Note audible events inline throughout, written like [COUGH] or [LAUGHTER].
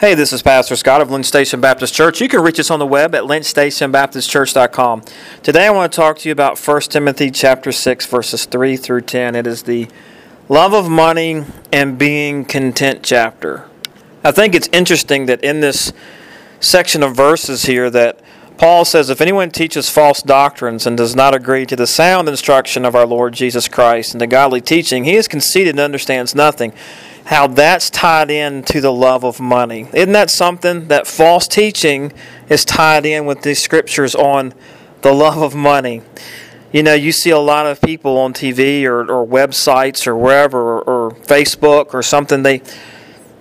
Hey, this is Pastor Scott of Lynch Station Baptist Church. You can reach us on the web at lynchstationbaptistchurch.com. Today I want to talk to you about 1 Timothy chapter 6 verses 3 through 10. It is the love of money and being content chapter. I think it's interesting that in this section of verses here that Paul says if anyone teaches false doctrines and does not agree to the sound instruction of our Lord Jesus Christ and the godly teaching, he is conceited and understands nothing how that's tied in to the love of money. Isn't that something that false teaching is tied in with these scriptures on the love of money? You know, you see a lot of people on TV or, or websites or wherever or, or Facebook or something, they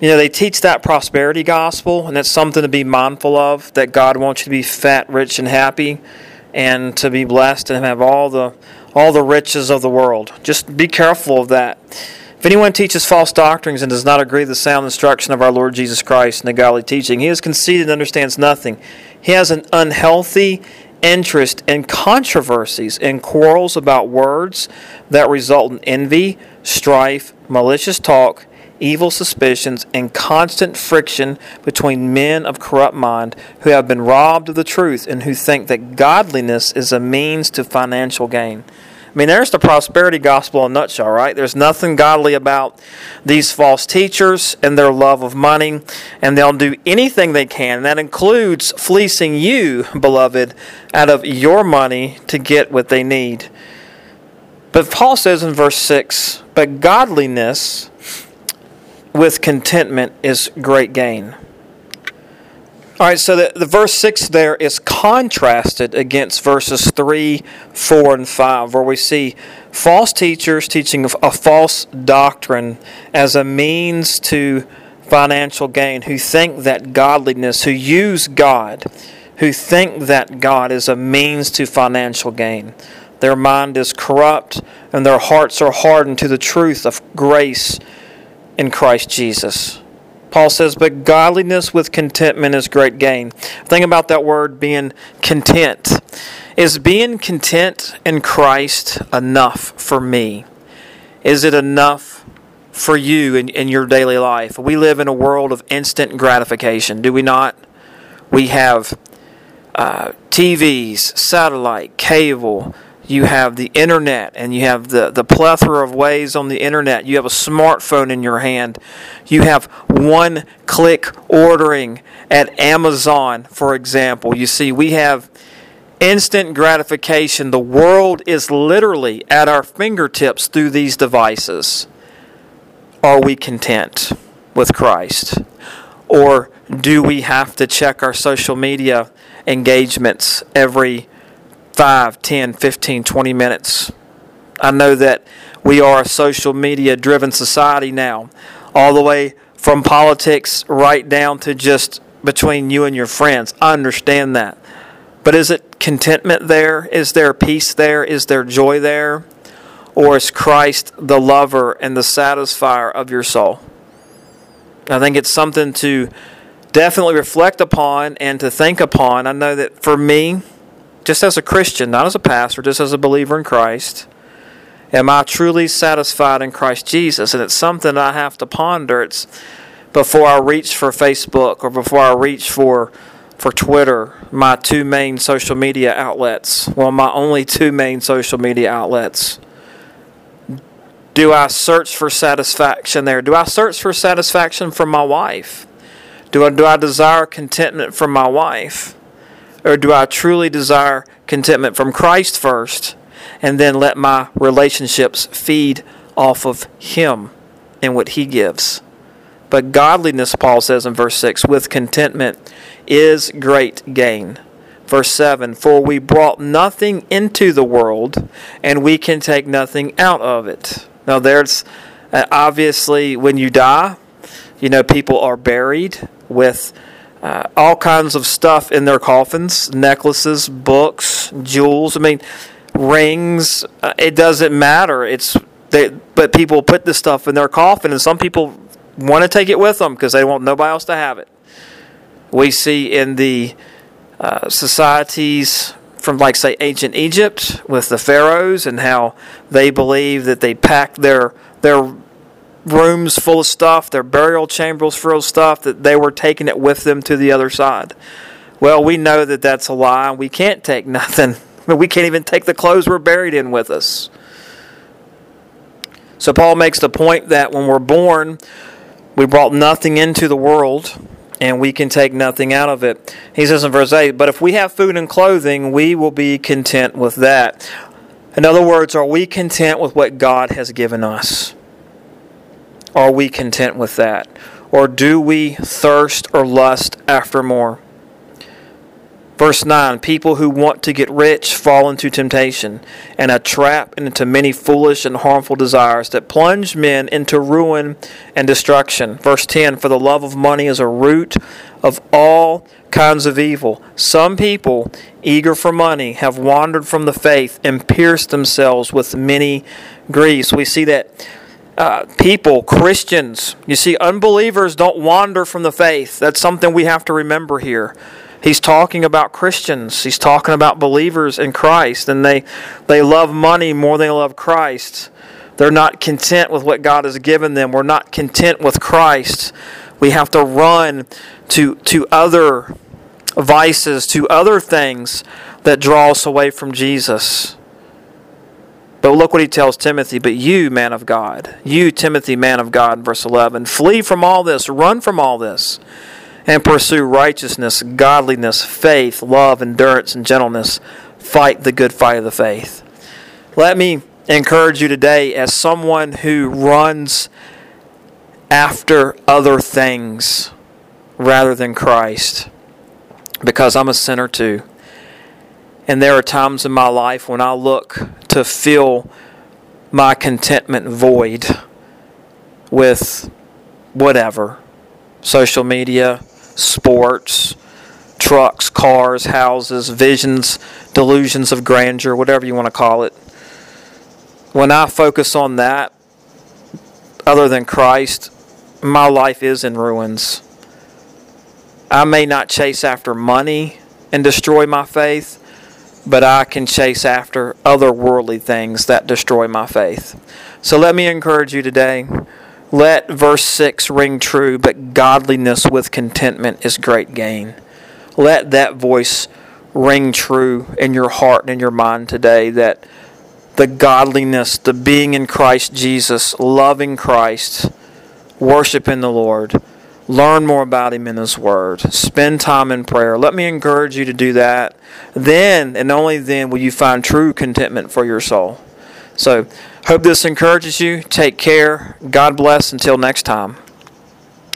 you know, they teach that prosperity gospel, and it's something to be mindful of that God wants you to be fat, rich, and happy, and to be blessed and have all the all the riches of the world. Just be careful of that. If anyone teaches false doctrines and does not agree with the sound instruction of our Lord Jesus Christ and the godly teaching, he is conceited and understands nothing. He has an unhealthy interest in controversies and quarrels about words that result in envy, strife, malicious talk, evil suspicions, and constant friction between men of corrupt mind who have been robbed of the truth and who think that godliness is a means to financial gain. I mean, there's the prosperity gospel in a nutshell, right? There's nothing godly about these false teachers and their love of money, and they'll do anything they can. And that includes fleecing you, beloved, out of your money to get what they need. But Paul says in verse 6 But godliness with contentment is great gain. All right, so the, the verse 6 there is contrasted against verses 3, 4, and 5, where we see false teachers teaching a false doctrine as a means to financial gain, who think that godliness, who use God, who think that God is a means to financial gain. Their mind is corrupt and their hearts are hardened to the truth of grace in Christ Jesus. Paul says, but godliness with contentment is great gain. Think about that word being content. Is being content in Christ enough for me? Is it enough for you in, in your daily life? We live in a world of instant gratification, do we not? We have uh, TVs, satellite, cable, you have the internet and you have the, the plethora of ways on the internet. You have a smartphone in your hand. You have one click ordering at Amazon, for example. You see, we have instant gratification. The world is literally at our fingertips through these devices. Are we content with Christ? Or do we have to check our social media engagements every 5, 10, 15, 20 minutes. I know that we are a social media driven society now, all the way from politics right down to just between you and your friends. I understand that. But is it contentment there? Is there peace there? Is there joy there? Or is Christ the lover and the satisfier of your soul? I think it's something to definitely reflect upon and to think upon. I know that for me, just as a Christian, not as a pastor, just as a believer in Christ, am I truly satisfied in Christ Jesus? And it's something I have to ponder. It's before I reach for Facebook or before I reach for for Twitter, my two main social media outlets. Well, my only two main social media outlets. Do I search for satisfaction there? Do I search for satisfaction from my wife? Do I, do I desire contentment from my wife? Or do I truly desire contentment from Christ first and then let my relationships feed off of Him and what He gives? But godliness, Paul says in verse 6, with contentment is great gain. Verse 7 For we brought nothing into the world, and we can take nothing out of it. Now, there's uh, obviously when you die, you know, people are buried with uh, all kinds of stuff in their coffins necklaces, books, jewels. I mean, rings. Uh, it doesn't matter. It's they, but people put this stuff in their coffin, and some people want to take it with them because they want nobody else to have it. We see in the uh, societies from, like, say, ancient Egypt with the pharaohs and how they believe that they packed their their rooms full of stuff, their burial chambers full of stuff, that they were taking it with them to the other side. Well, we know that that's a lie. We can't take [LAUGHS] nothing. We can't even take the clothes we're buried in with us. So Paul makes the point that when we're born, we brought nothing into the world and we can take nothing out of it. He says in verse 8, But if we have food and clothing, we will be content with that. In other words, are we content with what God has given us? Are we content with that? Or do we thirst or lust after more? Verse 9 People who want to get rich fall into temptation and a trap and into many foolish and harmful desires that plunge men into ruin and destruction. Verse 10 For the love of money is a root of all kinds of evil. Some people, eager for money, have wandered from the faith and pierced themselves with many griefs. We see that. Uh, people, Christians, you see, unbelievers don't wander from the faith. That's something we have to remember here. He's talking about Christians. He's talking about believers in Christ, and they they love money more than they love Christ. They're not content with what God has given them. We're not content with Christ. We have to run to to other vices, to other things that draw us away from Jesus. But look what he tells Timothy, but you, man of God, you, Timothy, man of God, verse 11, flee from all this, run from all this and pursue righteousness, godliness, faith, love, endurance, and gentleness. Fight the good fight of the faith. Let me encourage you today as someone who runs after other things rather than Christ, because I'm a sinner too. And there are times in my life when I look to fill my contentment void with whatever social media, sports, trucks, cars, houses, visions, delusions of grandeur, whatever you want to call it. When I focus on that, other than Christ, my life is in ruins. I may not chase after money and destroy my faith, but I can chase after other worldly things that destroy my faith. So let me encourage you today let verse 6 ring true, but godliness with contentment is great gain. Let that voice ring true in your heart and in your mind today that the godliness, the being in Christ Jesus, loving Christ, worshiping the Lord, learn more about Him in His Word, spend time in prayer. Let me encourage you to do that. Then, and only then, will you find true contentment for your soul. So, hope this encourages you. Take care. God bless. Until next time.